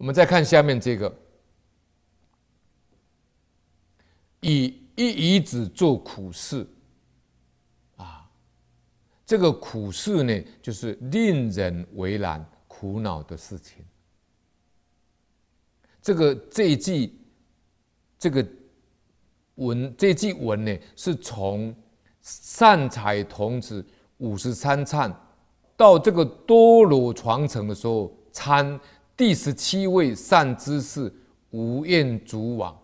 我们再看下面这个，以一乙子做苦事，啊，这个苦事呢，就是令人为难、苦恼的事情。这个这一句，这个文，这句文呢，是从善财童子五十三参到这个多罗床城的时候参。第十七位善知识无厌足王，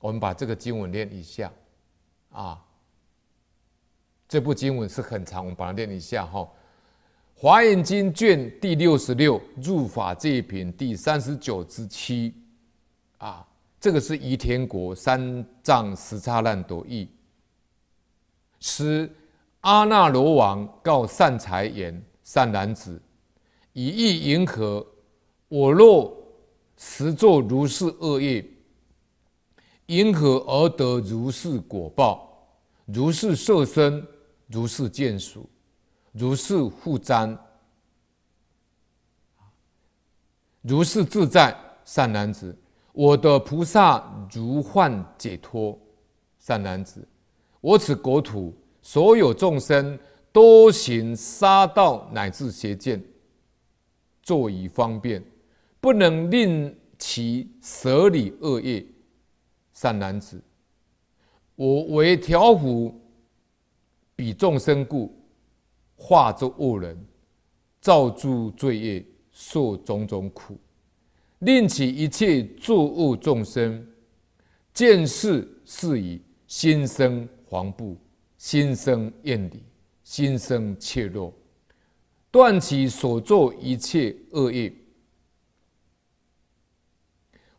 我们把这个经文念一下，啊，这部经文是很长，我们把它念一下哈，《华严经》卷第六十六，入法界品第三十九之七，啊，这个是宜天国三藏十刹难朵译，十阿那罗王告善财言：善男子，以意迎合？我若实作如是恶业，因何而得如是果报？如是色身，如是见属，如是复瞻，如是自在。善男子，我得菩萨如幻解脱。善男子，我此国土所有众生多行杀道乃至邪见，作以方便。不能令其舍离恶业，善男子，我为调伏彼众生故，化作恶人，造诸罪业，受种种苦，令其一切作恶众生见事是已，心生惶怖，心生厌离，心生怯弱，断其所作一切恶业。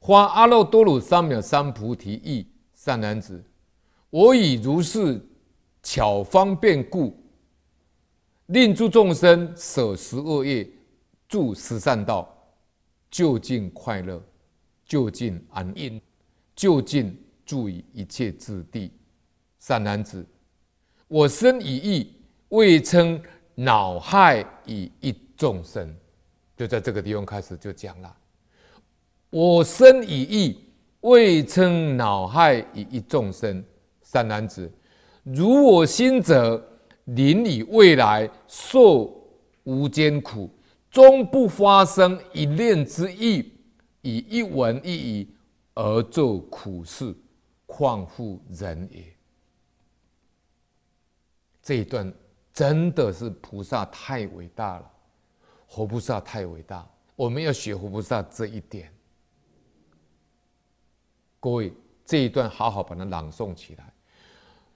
花阿耨多罗三藐三菩提意，善男子，我以如是巧方便故，令诸众生舍十恶业，住十善道，就近快乐，就近安隐，就近住于一切智地。善男子，我身以义，为称恼害以一众生。就在这个地方开始就讲了。我身以义，未称恼害以一众生。善男子，如我心者，临以未来受无间苦，终不发生一念之意，以一文一语而作苦事，况乎人也？这一段真的是菩萨太伟大了，活菩萨太伟大，我们要学活菩萨这一点。各位，这一段好好把它朗诵起来。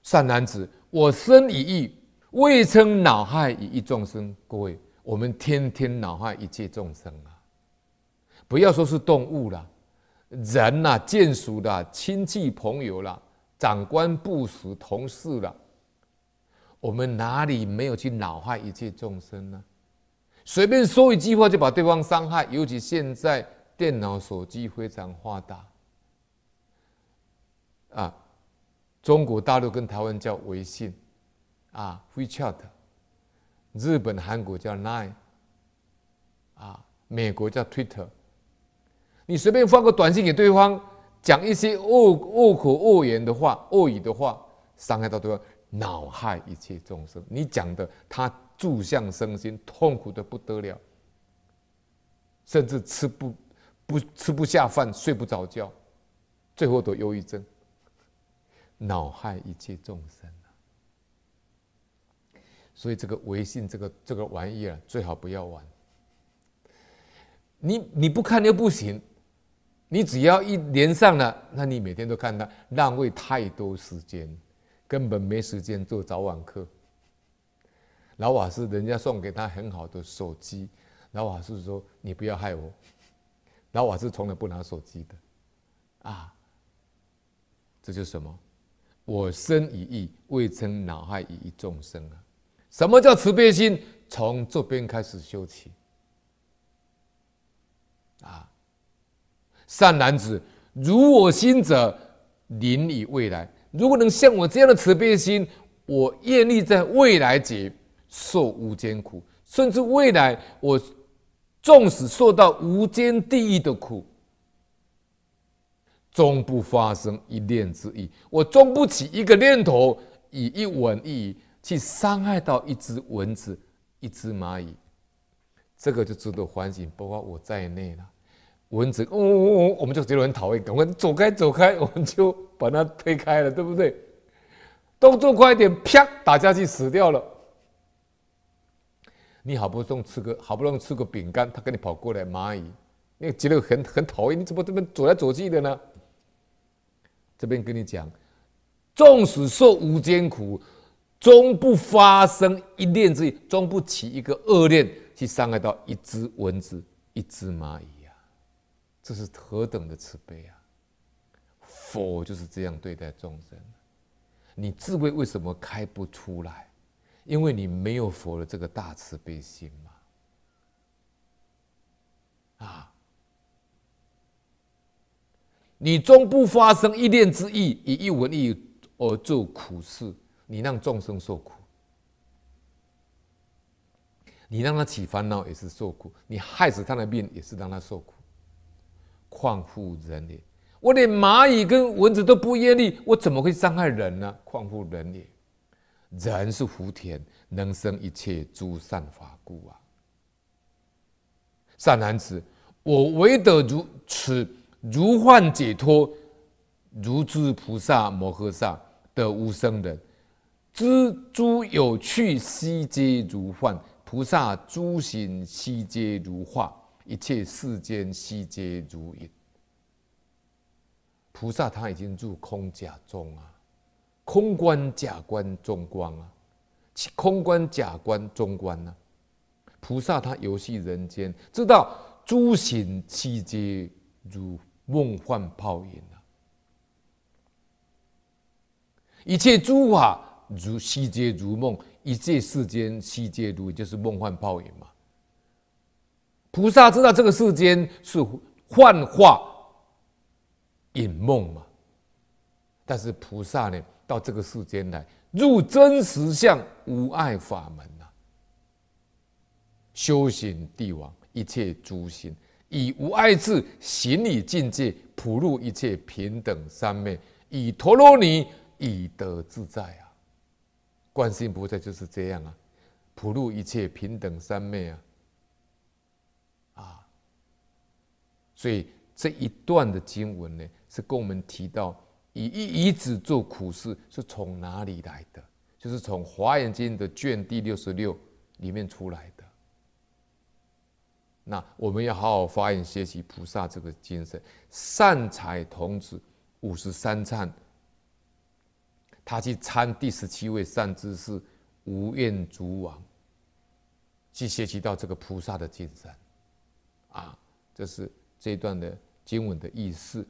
善男子，我身以义，为称恼害于一众生。各位，我们天天恼害一切众生啊！不要说是动物了，人呐、啊，见属的亲戚朋友了，长官部属同事了，我们哪里没有去恼害一切众生呢？随便说一句话就把对方伤害，尤其现在电脑、手机非常发达。啊，中国大陆跟台湾叫微信，啊，WeChat，日本、韩国叫 Line，啊，美国叫 Twitter。你随便发个短信给对方，讲一些恶恶口恶言的话、恶语的话，伤害到对方，恼害一切众生。你讲的他住相生心，痛苦的不得了，甚至吃不不吃不下饭，睡不着觉，最后得忧郁症。恼害一切众生啊！所以这个微信这个这个玩意儿最好不要玩。你你不看又不行，你只要一连上了，那你每天都看它，浪费太多时间，根本没时间做早晚课。老瓦斯人家送给他很好的手机，老瓦斯说：“你不要害我。”老瓦斯从来不拿手机的啊，这就是什么？我身已义，未曾恼害于一众生啊！什么叫慈悲心？从这边开始修起啊！善男子，如我心者，临以未来。如果能像我这样的慈悲心，我愿意在未来劫受无间苦，甚至未来我纵使受到无间地狱的苦，终不发生一念之意。我终不起一个念头，以一文一语去伤害到一只蚊子、一只蚂蚁。这个就值得反省，包括我在内了。蚊子，哦哦哦，我们就觉得很讨厌，赶快走开，走开，我们就把它推开了，对不对？动作快一点，啪，打下去死掉了。你好不容易吃个好不容易吃个饼干，他跟你跑过来，蚂蚁，你觉得很很讨厌，你怎么这么走来走去的呢？这边跟你讲，纵使受无间苦，终不发生一念之意，终不起一个恶念去伤害到一只蚊子、一只蚂蚁呀、啊，这是何等的慈悲啊！佛就是这样对待众生，你智慧为什么开不出来？因为你没有佛的这个大慈悲心嘛，你终不发生一念之意，以一文一而做苦事，你让众生受苦，你让他起烦恼也是受苦，你害死他的命也是让他受苦，况乎人也？我连蚂蚁跟蚊子都不愿意，我怎么会伤害人呢？况乎人也？人是福田，能生一切诸善法故啊！善男子，我唯得如此如幻解脱，如知菩萨摩诃萨得无生人，知诸有趣悉皆如幻，菩萨诸行悉皆如化，一切世间悉皆如影。菩萨他已经入空假中啊！空观假观中观啊，空观假观中观呢？菩萨他游戏人间，知道诸行悉皆如梦幻泡影啊，一切诸法如悉皆如梦，一切世间悉皆如，就是梦幻泡影嘛。菩萨知道这个世间是幻化隐梦嘛，但是菩萨呢？到这个世间来，入真实相无碍法门呐、修行帝王一切诸行，以无碍智行以境界，普入一切平等三昧，以陀罗尼以得自在啊！观世音菩萨就是这样啊，普入一切平等三昧啊！啊，所以这一段的经文呢，是跟我们提到。以一以子做苦事是从哪里来的？就是从《华严经》的卷第六十六里面出来的。那我们要好好发扬学习菩萨这个精神。善财童子五十三参，他去参第十七位善知识无厌足王，去学习到这个菩萨的精神。啊，这是这一段的经文的意思。